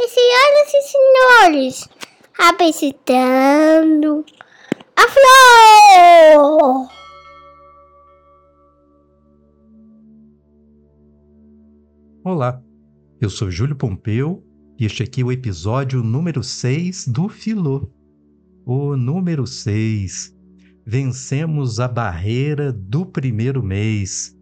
E senhoras e senhores, apresentando a flor! Olá, eu sou Júlio Pompeu e este aqui é o episódio número 6 do Filô. O número 6. Vencemos a barreira do primeiro mês.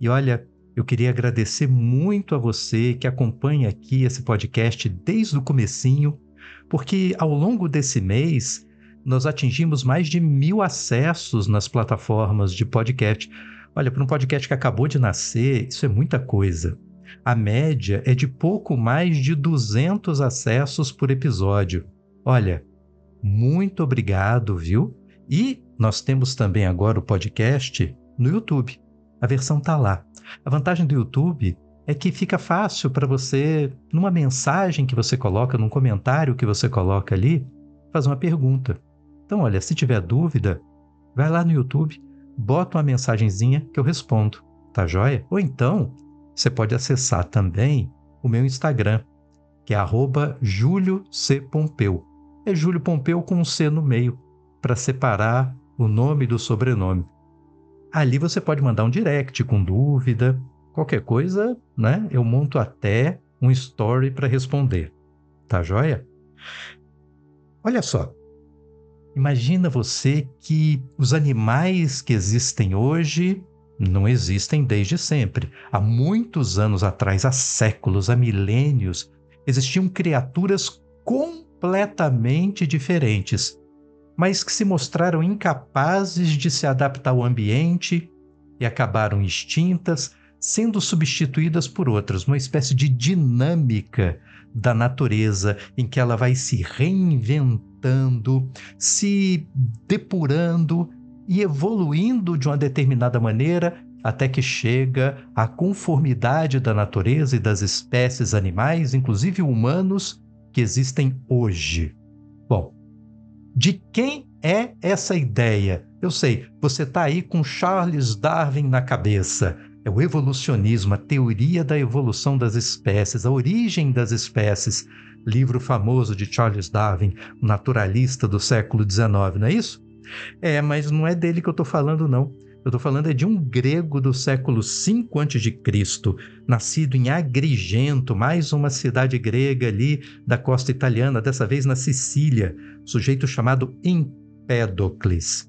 E olha, eu queria agradecer muito a você que acompanha aqui esse podcast desde o comecinho, porque ao longo desse mês nós atingimos mais de mil acessos nas plataformas de podcast. Olha, para um podcast que acabou de nascer, isso é muita coisa. A média é de pouco mais de 200 acessos por episódio. Olha, muito obrigado, viu? E nós temos também agora o podcast no YouTube. A versão tá lá. A vantagem do YouTube é que fica fácil para você, numa mensagem que você coloca, num comentário que você coloca ali, fazer uma pergunta. Então, olha, se tiver dúvida, vai lá no YouTube, bota uma mensagenzinha que eu respondo, tá joia? Ou então, você pode acessar também o meu Instagram, que é @julio_c_pompeu. É Júlio Pompeu com um C no meio, para separar o nome do sobrenome. Ali você pode mandar um direct com dúvida, qualquer coisa, né? Eu monto até um story para responder. Tá joia? Olha só. Imagina você que os animais que existem hoje não existem desde sempre. Há muitos anos atrás, há séculos, há milênios, existiam criaturas completamente diferentes mas que se mostraram incapazes de se adaptar ao ambiente e acabaram extintas, sendo substituídas por outras, uma espécie de dinâmica da natureza em que ela vai se reinventando, se depurando e evoluindo de uma determinada maneira até que chega à conformidade da natureza e das espécies animais, inclusive humanos, que existem hoje. De quem é essa ideia? Eu sei, você está aí com Charles Darwin na cabeça. É o evolucionismo, a teoria da evolução das espécies, a origem das espécies. Livro famoso de Charles Darwin, naturalista do século XIX, não é isso? É, mas não é dele que eu estou falando, não. Eu estou falando é de um grego do século V a.C., nascido em Agrigento, mais uma cidade grega ali da costa italiana, dessa vez na Sicília, sujeito chamado Empédocles.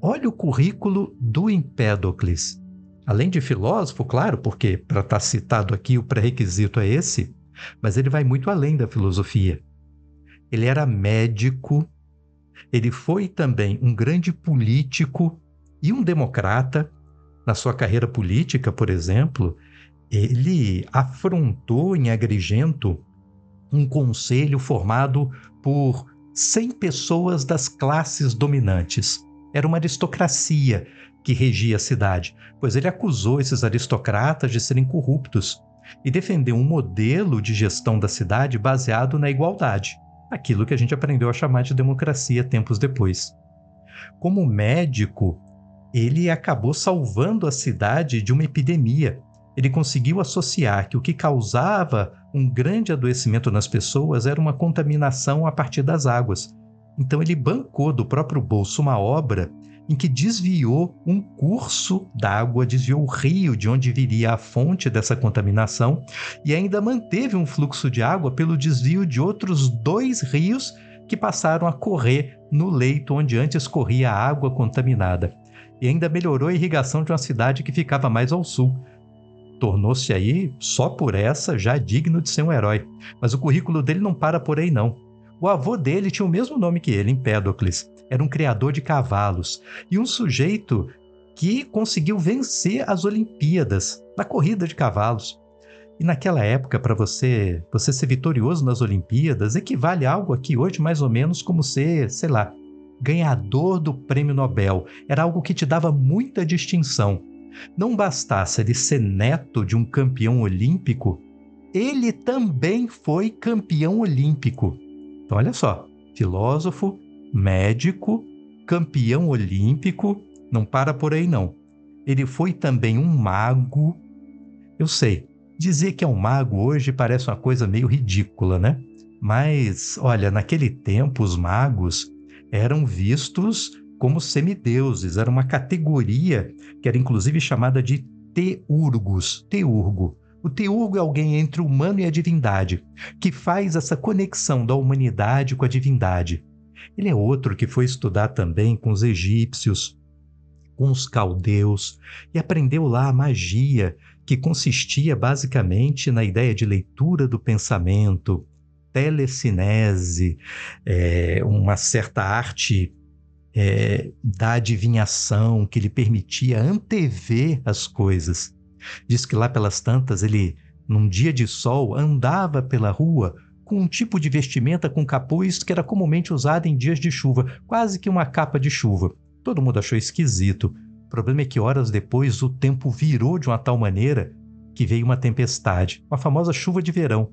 Olha o currículo do Empédocles. Além de filósofo, claro, porque para estar tá citado aqui o pré-requisito é esse, mas ele vai muito além da filosofia. Ele era médico, ele foi também um grande político e um democrata, na sua carreira política, por exemplo, ele afrontou em Agrigento um conselho formado por 100 pessoas das classes dominantes. Era uma aristocracia que regia a cidade, pois ele acusou esses aristocratas de serem corruptos e defendeu um modelo de gestão da cidade baseado na igualdade, aquilo que a gente aprendeu a chamar de democracia tempos depois. Como médico, ele acabou salvando a cidade de uma epidemia. Ele conseguiu associar que o que causava um grande adoecimento nas pessoas era uma contaminação a partir das águas. Então ele bancou do próprio bolso uma obra em que desviou um curso d'água, desviou o rio de onde viria a fonte dessa contaminação e ainda manteve um fluxo de água pelo desvio de outros dois rios que passaram a correr no leito onde antes corria a água contaminada e ainda melhorou a irrigação de uma cidade que ficava mais ao sul. Tornou-se aí, só por essa, já digno de ser um herói. Mas o currículo dele não para por aí, não. O avô dele tinha o mesmo nome que ele, Empédocles. Era um criador de cavalos e um sujeito que conseguiu vencer as Olimpíadas na corrida de cavalos. E naquela época, para você, você ser vitorioso nas Olimpíadas, equivale a algo aqui hoje mais ou menos como ser, sei lá, ganhador do prêmio Nobel. Era algo que te dava muita distinção. Não bastasse ele ser neto de um campeão olímpico, ele também foi campeão olímpico. Então, olha só: filósofo, médico, campeão olímpico, não para por aí não. Ele foi também um mago. Eu sei, Dizer que é um mago hoje parece uma coisa meio ridícula, né? Mas, olha, naquele tempo os magos eram vistos como semideuses, era uma categoria que era inclusive chamada de teurgos, teurgo. O teurgo é alguém entre o humano e a divindade, que faz essa conexão da humanidade com a divindade. Ele é outro que foi estudar também com os egípcios, com os caldeus, e aprendeu lá a magia, que consistia basicamente na ideia de leitura do pensamento, telecinese, é, uma certa arte é, da adivinhação que lhe permitia antever as coisas. Diz que lá pelas tantas ele, num dia de sol, andava pela rua com um tipo de vestimenta com capuz que era comumente usado em dias de chuva, quase que uma capa de chuva. Todo mundo achou esquisito. O problema é que horas depois o tempo virou de uma tal maneira que veio uma tempestade, uma famosa chuva de verão.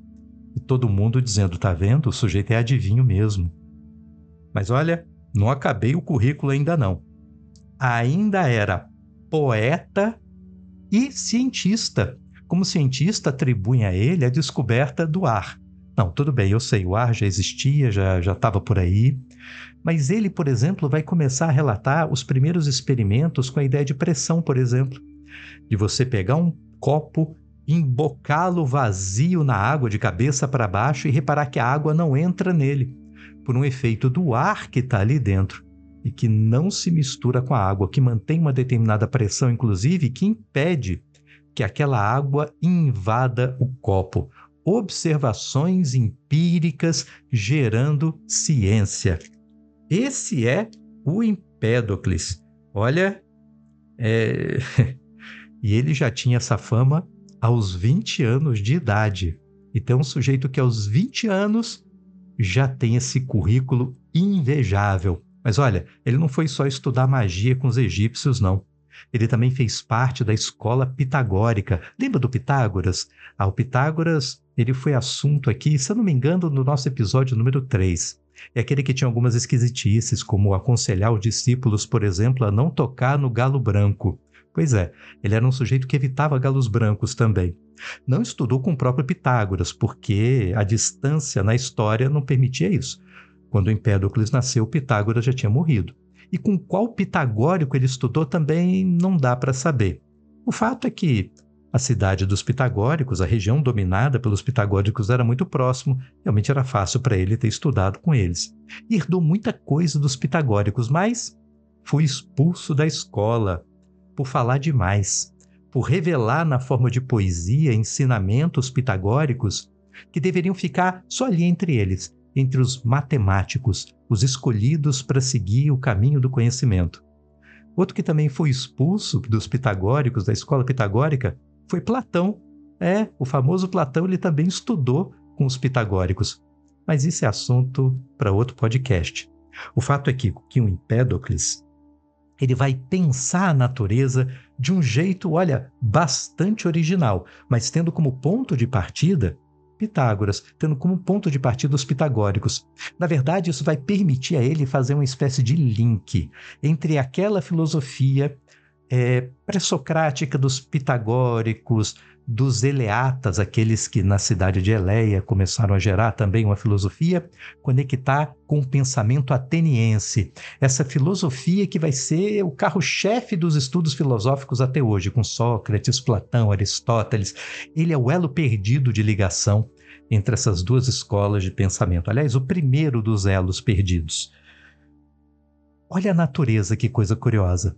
E todo mundo dizendo: tá vendo? O sujeito é adivinho mesmo. Mas olha, não acabei o currículo ainda não. Ainda era poeta e cientista. Como cientista, atribuem a ele a descoberta do ar. Não, tudo bem, eu sei, o ar já existia, já estava por aí. Mas ele, por exemplo, vai começar a relatar os primeiros experimentos com a ideia de pressão, por exemplo. De você pegar um copo, embocá-lo vazio na água de cabeça para baixo e reparar que a água não entra nele por um efeito do ar que está ali dentro e que não se mistura com a água, que mantém uma determinada pressão, inclusive, que impede que aquela água invada o copo. Observações empíricas gerando ciência. Esse é o Empédocles. Olha, é... e ele já tinha essa fama aos 20 anos de idade. Então, um sujeito que aos 20 anos já tem esse currículo invejável. Mas olha, ele não foi só estudar magia com os egípcios, não. Ele também fez parte da escola pitagórica. Lembra do Pitágoras? Ah, o Pitágoras, ele foi assunto aqui, se eu não me engano, no nosso episódio número 3. É aquele que tinha algumas esquisitices, como aconselhar os discípulos, por exemplo, a não tocar no galo branco. Pois é, ele era um sujeito que evitava galos brancos também. Não estudou com o próprio Pitágoras, porque a distância na história não permitia isso. Quando Empédocles nasceu, Pitágoras já tinha morrido. E com qual pitagórico ele estudou também não dá para saber. O fato é que a cidade dos pitagóricos, a região dominada pelos pitagóricos, era muito próximo, realmente era fácil para ele ter estudado com eles. E herdou muita coisa dos pitagóricos, mas foi expulso da escola por falar demais por revelar na forma de poesia ensinamentos pitagóricos que deveriam ficar só ali entre eles, entre os matemáticos, os escolhidos para seguir o caminho do conhecimento. Outro que também foi expulso dos pitagóricos, da escola pitagórica, foi Platão. É, o famoso Platão ele também estudou com os pitagóricos. Mas isso é assunto para outro podcast. O fato é que, que o Empédocles ele vai pensar a natureza de um jeito, olha, bastante original, mas tendo como ponto de partida Pitágoras, tendo como ponto de partida os pitagóricos. Na verdade, isso vai permitir a ele fazer uma espécie de link entre aquela filosofia é, pré-socrática dos pitagóricos, dos eleatas, aqueles que na cidade de Eleia começaram a gerar também uma filosofia, conectar com o pensamento ateniense. Essa filosofia que vai ser o carro-chefe dos estudos filosóficos até hoje, com Sócrates, Platão, Aristóteles. Ele é o elo perdido de ligação entre essas duas escolas de pensamento. Aliás, o primeiro dos elos perdidos. Olha a natureza, que coisa curiosa.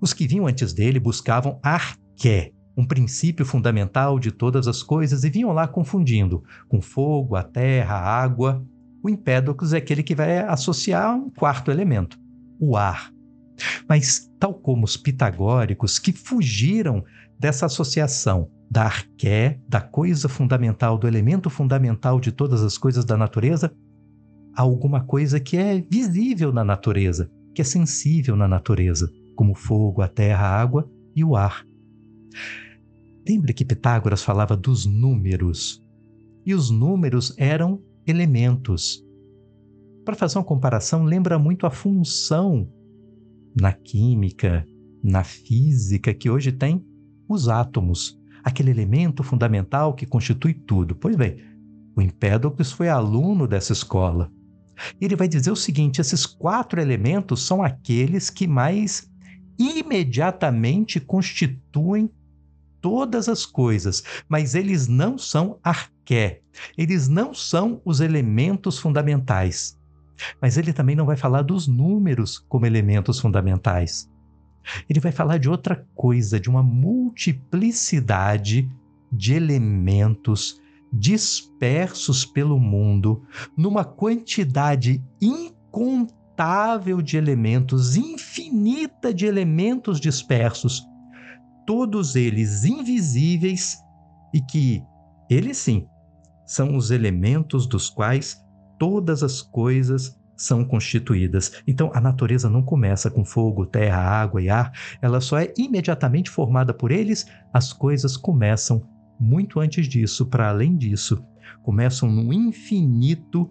Os que vinham antes dele buscavam arqué, um princípio fundamental de todas as coisas, e vinham lá confundindo com fogo, a terra, a água. O Empédocles é aquele que vai associar um quarto elemento, o ar. Mas, tal como os pitagóricos que fugiram dessa associação da arqué, da coisa fundamental, do elemento fundamental de todas as coisas da natureza, há alguma coisa que é visível na natureza, que é sensível na natureza, como o fogo, a terra, a água e o ar. Lembre que Pitágoras falava dos números. E os números eram elementos. Para fazer uma comparação, lembra muito a função na química, na física que hoje tem os átomos. aquele elemento fundamental que constitui tudo. Pois bem, o Empédocles foi aluno dessa escola. Ele vai dizer o seguinte: esses quatro elementos são aqueles que mais imediatamente constituem todas as coisas, mas eles não são arqué, eles não são os elementos fundamentais. Mas ele também não vai falar dos números como elementos fundamentais. Ele vai falar de outra coisa, de uma multiplicidade de elementos dispersos pelo mundo, numa quantidade incontável de elementos, infinita de elementos dispersos, todos eles invisíveis e que, eles sim, são os elementos dos quais todas as coisas são constituídas. Então, a natureza não começa com fogo, terra, água e ar, ela só é imediatamente formada por eles, as coisas começam muito antes disso, para além disso, começam no infinito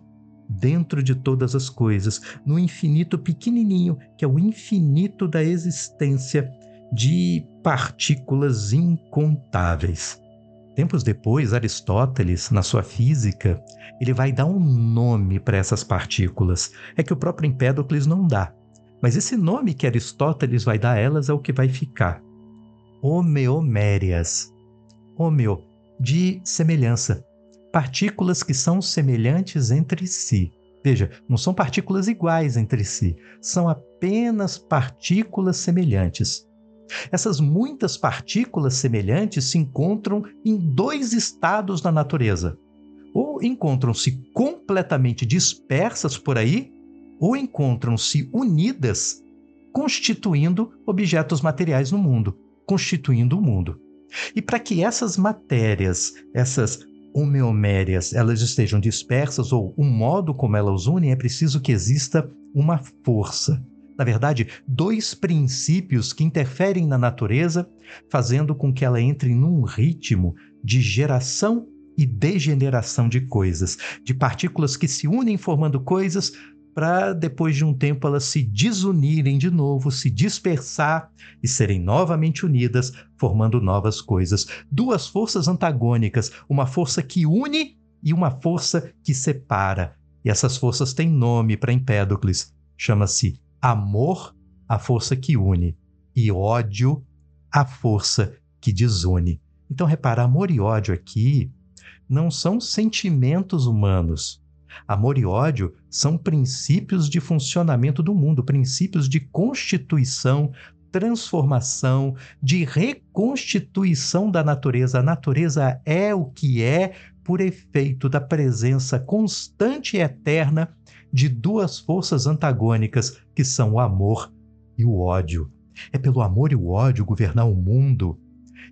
dentro de todas as coisas, no infinito pequenininho, que é o infinito da existência de partículas incontáveis. Tempos depois, Aristóteles, na sua física, ele vai dar um nome para essas partículas. É que o próprio Empédocles não dá. Mas esse nome que Aristóteles vai dar a elas é o que vai ficar. Homeomérias. Homeo, de semelhança. Partículas que são semelhantes entre si. Veja, não são partículas iguais entre si, são apenas partículas semelhantes. Essas muitas partículas semelhantes se encontram em dois estados na natureza. Ou encontram-se completamente dispersas por aí, ou encontram-se unidas, constituindo objetos materiais no mundo, constituindo o mundo. E para que essas matérias, essas homeomérias, elas estejam dispersas ou um modo como elas unem, é preciso que exista uma força na verdade, dois princípios que interferem na natureza, fazendo com que ela entre num ritmo de geração e degeneração de coisas, de partículas que se unem formando coisas para depois de um tempo elas se desunirem de novo, se dispersar e serem novamente unidas, formando novas coisas. Duas forças antagônicas, uma força que une e uma força que separa. E essas forças têm nome para Empédocles, chama-se amor, a força que une, e ódio, a força que desune. Então, repara, amor e ódio aqui não são sentimentos humanos. Amor e ódio são princípios de funcionamento do mundo, princípios de constituição, transformação, de reconstituição da natureza. A natureza é o que é por efeito da presença constante e eterna de duas forças antagônicas, que são o amor e o ódio. É pelo amor e o ódio governar o mundo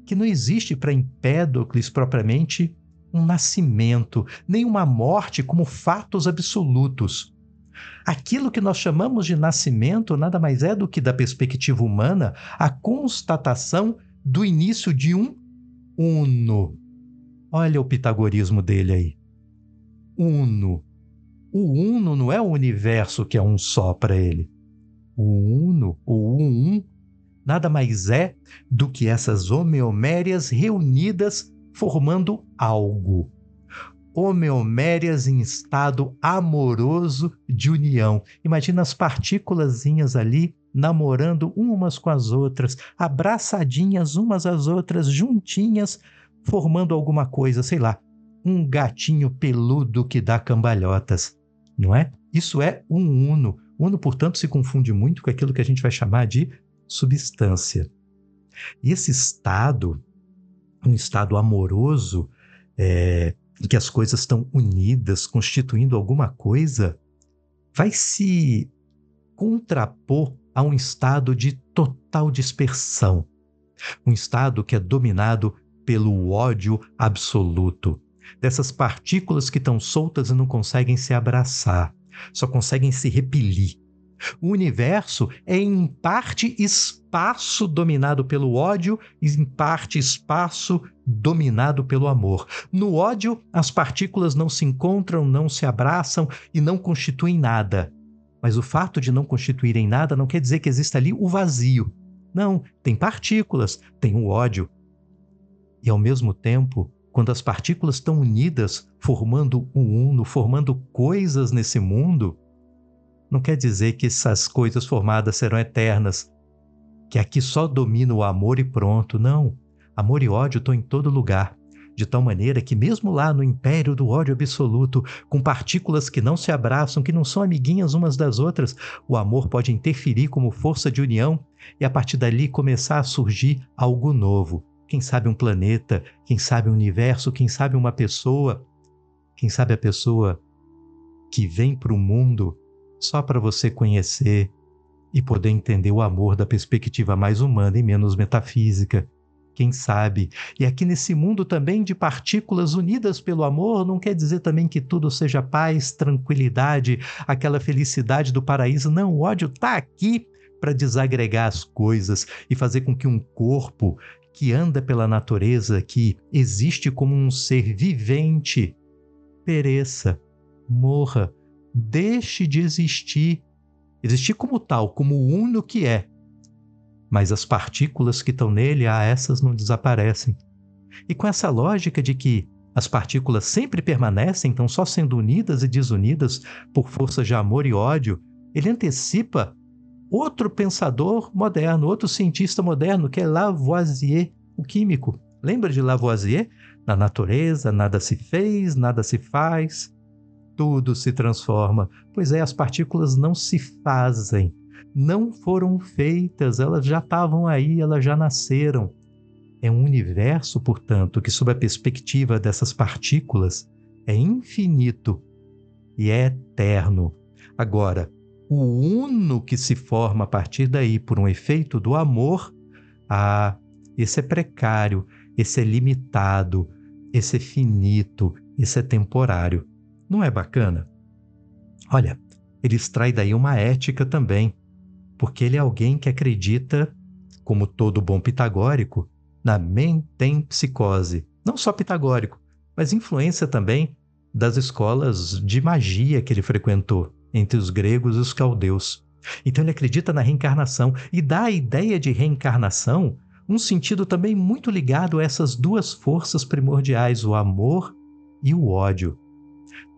que não existe para Empédocles propriamente um nascimento, nem uma morte como fatos absolutos. Aquilo que nós chamamos de nascimento nada mais é do que, da perspectiva humana, a constatação do início de um uno. Olha o pitagorismo dele aí. Uno. O uno não é o universo que é um só para ele. O uno, o um, nada mais é do que essas homeomérias reunidas formando algo. Homeomérias em estado amoroso de união. Imagina as partículas ali namorando umas com as outras, abraçadinhas umas às outras, juntinhas, formando alguma coisa, sei lá, um gatinho peludo que dá cambalhotas não é? Isso é um uno. Uno, portanto, se confunde muito com aquilo que a gente vai chamar de substância. E esse estado, um estado amoroso, é, em que as coisas estão unidas, constituindo alguma coisa, vai se contrapor a um estado de total dispersão, um estado que é dominado pelo ódio absoluto, dessas partículas que estão soltas e não conseguem se abraçar, só conseguem se repelir. O universo é em parte espaço dominado pelo ódio e em parte espaço dominado pelo amor. No ódio, as partículas não se encontram, não se abraçam e não constituem nada. Mas o fato de não constituírem nada não quer dizer que exista ali o vazio. Não, tem partículas, tem o ódio. E ao mesmo tempo, quando as partículas estão unidas, formando o uno, formando coisas nesse mundo, não quer dizer que essas coisas formadas serão eternas, que aqui só domina o amor e pronto. Não. Amor e ódio estão em todo lugar de tal maneira que, mesmo lá no império do ódio absoluto, com partículas que não se abraçam, que não são amiguinhas umas das outras, o amor pode interferir como força de união e a partir dali começar a surgir algo novo. Quem sabe um planeta, quem sabe um universo, quem sabe uma pessoa, quem sabe a pessoa que vem para o mundo só para você conhecer e poder entender o amor da perspectiva mais humana e menos metafísica quem sabe? E aqui nesse mundo também de partículas unidas pelo amor, não quer dizer também que tudo seja paz, tranquilidade, aquela felicidade do paraíso. Não, o ódio está aqui para desagregar as coisas e fazer com que um corpo que anda pela natureza, que existe como um ser vivente, pereça, morra, deixe de existir. Existir como tal, como o uno que é, mas as partículas que estão nele, ah, essas não desaparecem. E com essa lógica de que as partículas sempre permanecem, então só sendo unidas e desunidas por força de amor e ódio, ele antecipa outro pensador moderno, outro cientista moderno, que é Lavoisier, o químico. Lembra de Lavoisier? Na natureza, nada se fez, nada se faz, tudo se transforma. Pois é, as partículas não se fazem, não foram feitas, elas já estavam aí, elas já nasceram. É um universo, portanto, que, sob a perspectiva dessas partículas, é infinito e é eterno. Agora, o uno que se forma a partir daí por um efeito do amor, ah, esse é precário, esse é limitado, esse é finito, esse é temporário. Não é bacana? Olha, ele extrai daí uma ética também porque ele é alguém que acredita, como todo bom pitagórico, na mentempsicose. Não só pitagórico, mas influência também das escolas de magia que ele frequentou entre os gregos e os caldeus. Então ele acredita na reencarnação e dá a ideia de reencarnação um sentido também muito ligado a essas duas forças primordiais, o amor e o ódio.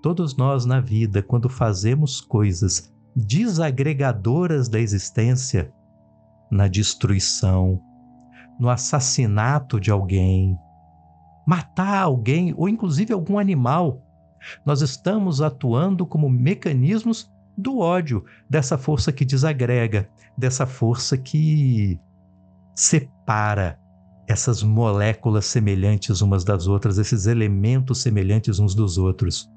Todos nós na vida, quando fazemos coisas desagregadoras da existência na destruição, no assassinato de alguém, matar alguém ou inclusive algum animal. Nós estamos atuando como mecanismos do ódio, dessa força que desagrega, dessa força que separa essas moléculas semelhantes umas das outras, esses elementos semelhantes uns dos outros,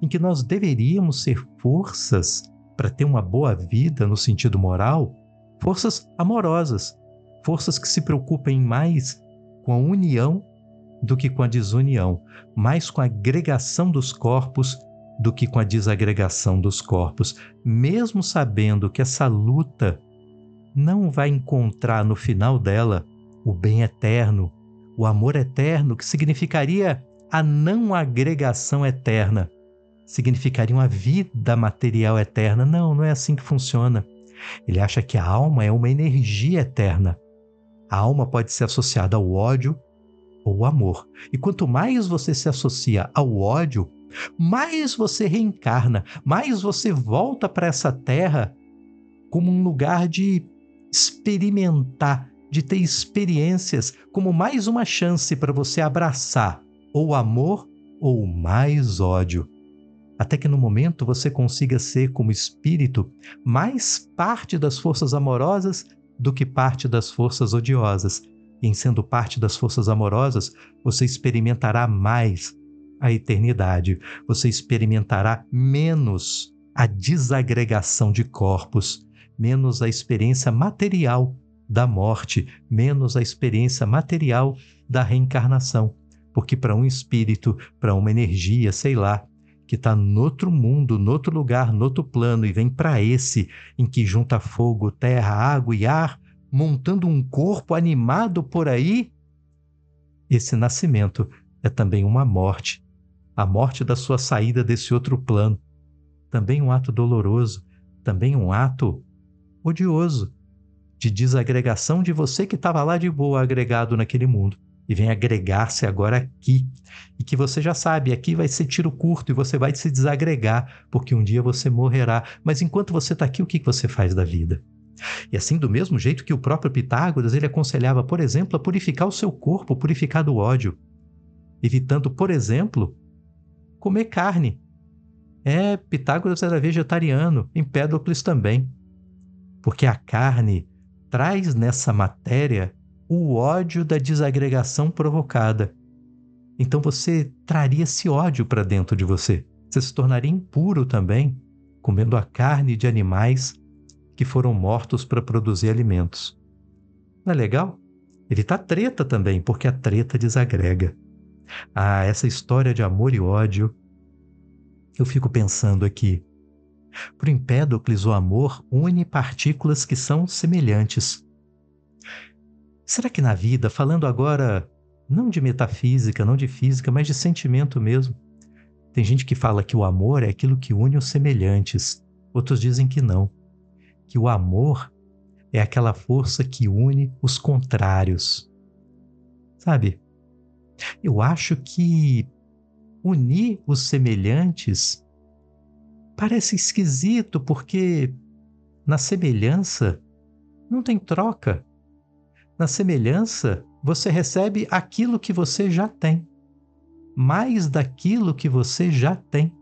em que nós deveríamos ser forças para ter uma boa vida no sentido moral, forças amorosas, forças que se preocupem mais com a união do que com a desunião, mais com a agregação dos corpos do que com a desagregação dos corpos, mesmo sabendo que essa luta não vai encontrar no final dela o bem eterno, o amor eterno, que significaria a não agregação eterna, significariam a vida material eterna. Não, não é assim que funciona. Ele acha que a alma é uma energia eterna. A alma pode ser associada ao ódio ou amor. E quanto mais você se associa ao ódio, mais você reencarna, mais você volta para essa terra como um lugar de experimentar, de ter experiências, como mais uma chance para você abraçar ou amor ou mais ódio até que no momento você consiga ser, como espírito, mais parte das forças amorosas do que parte das forças odiosas. Em sendo parte das forças amorosas, você experimentará mais a eternidade, você experimentará menos a desagregação de corpos, menos a experiência material da morte, menos a experiência material da reencarnação. Porque para um espírito, para uma energia, sei lá, que está noutro mundo, noutro lugar, noutro plano e vem para esse em que junta fogo, terra, água e ar, montando um corpo animado por aí, esse nascimento é também uma morte, a morte da sua saída desse outro plano, também um ato doloroso, também um ato odioso, de desagregação de você que estava lá de boa agregado naquele mundo. e vem agregar-se agora aqui. E que você já sabe, aqui vai ser tiro curto e você vai se desagregar, porque um dia você morrerá. Mas enquanto você está aqui, o que você faz da vida? E assim, do mesmo jeito que o próprio Pitágoras, ele aconselhava, por exemplo, a purificar o seu corpo, purificar do ódio, evitando, por exemplo, comer carne. É, Pitágoras era vegetariano, Empédocles também. Porque a carne traz nessa matéria o ódio da desagregação provocada. Então você traria esse ódio para dentro de você. Você se tornaria impuro também, comendo a carne de animais que foram mortos para produzir alimentos. Não é legal? Ele está treta também, porque a treta desagrega. Ah, essa história de amor e ódio. Eu fico pensando aqui. Para Empédocles, o amor une partículas que são semelhantes. Será que na vida, falando agora não de metafísica, não de física, mas de sentimento mesmo, tem gente que fala que o amor é aquilo que une os semelhantes, outros dizem que não, que o amor é aquela força que une os contrários. Sabe? Eu acho que unir os semelhantes parece esquisito porque na semelhança não tem troca. Na semelhança, você recebe aquilo que você já tem, mais daquilo que você já tem.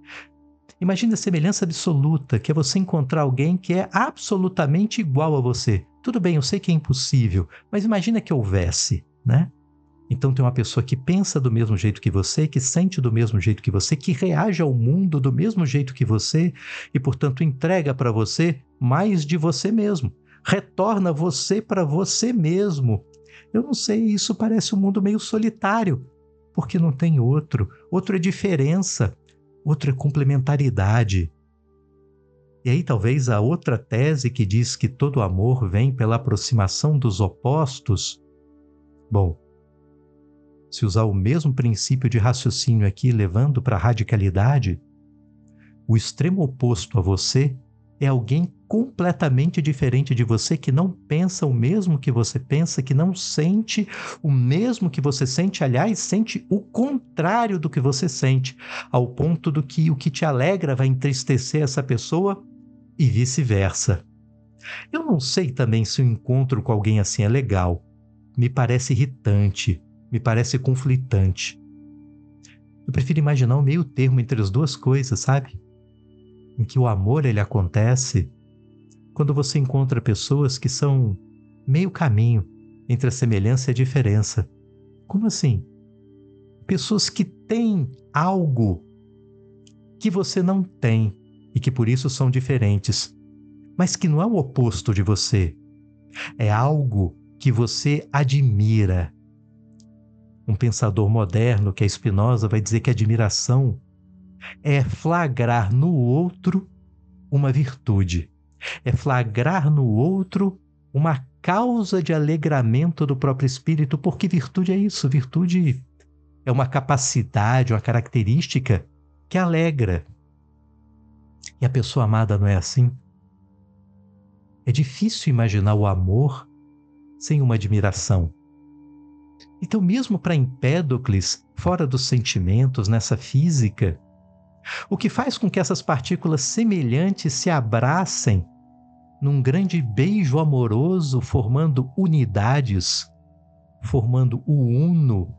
Imagine a semelhança absoluta, que é você encontrar alguém que é absolutamente igual a você. Tudo bem, eu sei que é impossível, mas imagina que houvesse, né? Então tem uma pessoa que pensa do mesmo jeito que você, que sente do mesmo jeito que você, que reage ao mundo do mesmo jeito que você e, portanto, entrega para você mais de você mesmo retorna você para você mesmo. Eu não sei, isso parece um mundo meio solitário, porque não tem outro. Outro é diferença, outro é complementaridade. E aí, talvez a outra tese que diz que todo amor vem pela aproximação dos opostos. Bom, se usar o mesmo princípio de raciocínio aqui, levando para a radicalidade, o extremo oposto a você é alguém completamente diferente de você, que não pensa o mesmo que você pensa, que não sente o mesmo que você sente, aliás, sente o contrário do que você sente, ao ponto do que o que te alegra vai entristecer essa pessoa e vice-versa. Eu não sei também se o encontro com alguém assim é legal. Me parece irritante, me parece conflitante. Eu prefiro imaginar o meio termo entre as duas coisas, sabe? em que o amor ele acontece quando você encontra pessoas que são meio caminho entre a semelhança e a diferença. Como assim? Pessoas que têm algo que você não tem e que por isso são diferentes, mas que não é o oposto de você. É algo que você admira. Um pensador moderno, que é Spinoza, vai dizer que admiração é flagrar no outro uma virtude, é flagrar no outro uma causa de alegramento do próprio espírito, porque virtude é isso, virtude é uma capacidade, uma característica que alegra. E a pessoa amada não é assim? É difícil imaginar o amor sem uma admiração. Então, mesmo para Empédocles, fora dos sentimentos, nessa física, o que faz com que essas partículas semelhantes se abracem num grande beijo amoroso, formando unidades, formando o uno,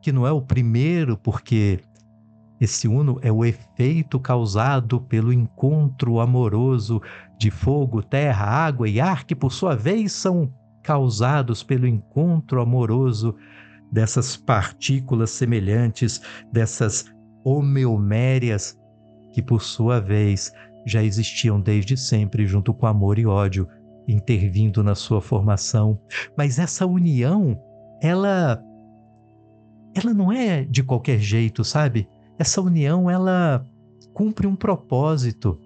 que não é o primeiro, porque esse uno é o efeito causado pelo encontro amoroso de fogo, terra, água e ar, que por sua vez são causados pelo encontro amoroso dessas partículas semelhantes, dessas homeomérias, que por sua vez já existiam desde sempre junto com amor e ódio, intervindo na sua formação. Mas essa união, ela ela não é de qualquer jeito, sabe? Essa união ela cumpre um propósito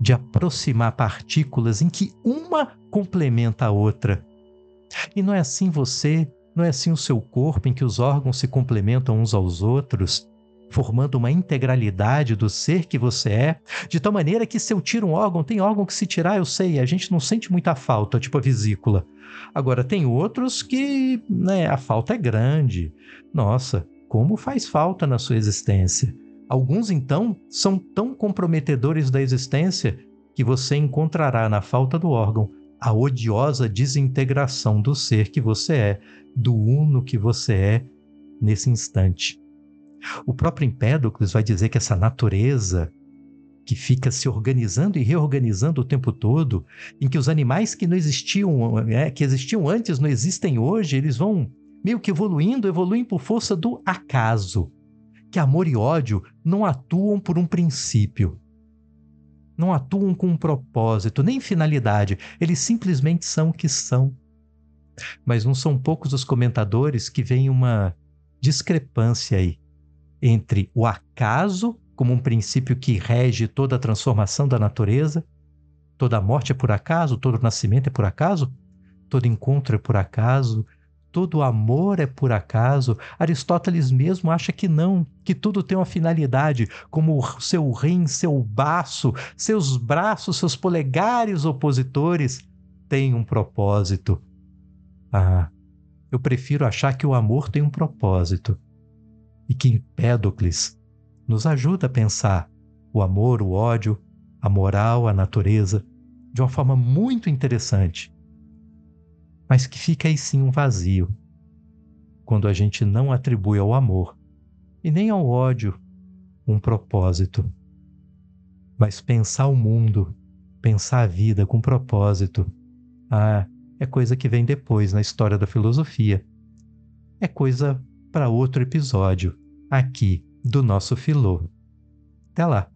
de aproximar partículas em que uma complementa a outra. E não é assim você, não é assim o seu corpo em que os órgãos se complementam uns aos outros formando uma integralidade do ser que você é, de tal maneira que se eu tiro um órgão, tem órgão que se tirar, eu sei, a gente não sente muita falta, tipo a vesícula. Agora, tem outros que né, a falta é grande. Nossa, como faz falta na sua existência. Alguns, então, são tão comprometedores da existência que você encontrará na falta do órgão a odiosa desintegração do ser que você é, do uno que você é nesse instante. O próprio Empédocles vai dizer que essa natureza que fica se organizando e reorganizando o tempo todo, em que os animais que não existiam, é, que existiam antes não existem hoje, eles vão meio que evoluindo, evoluem por força do acaso. Que amor e ódio não atuam por um princípio, não atuam com um propósito, nem finalidade, eles simplesmente são o que são. Mas não são poucos os comentadores que veem uma discrepância aí entre o acaso como um princípio que rege toda a transformação da natureza, toda morte é por acaso, todo nascimento é por acaso, todo encontro é por acaso, todo amor é por acaso. Aristóteles mesmo acha que não, que tudo tem uma finalidade, como o seu rim, seu baço, seus braços, seus polegares opositores têm um propósito. Ah, eu prefiro achar que o amor tem um propósito e que Empédocles nos ajuda a pensar o amor, o ódio, a moral, a natureza de uma forma muito interessante, mas que fica aí sim um vazio quando a gente não atribui ao amor e nem ao ódio um propósito. Mas pensar o mundo, pensar a vida com propósito, ah, é coisa que vem depois na história da filosofia. É coisa para outro episódio aqui do nosso Filô. Até lá!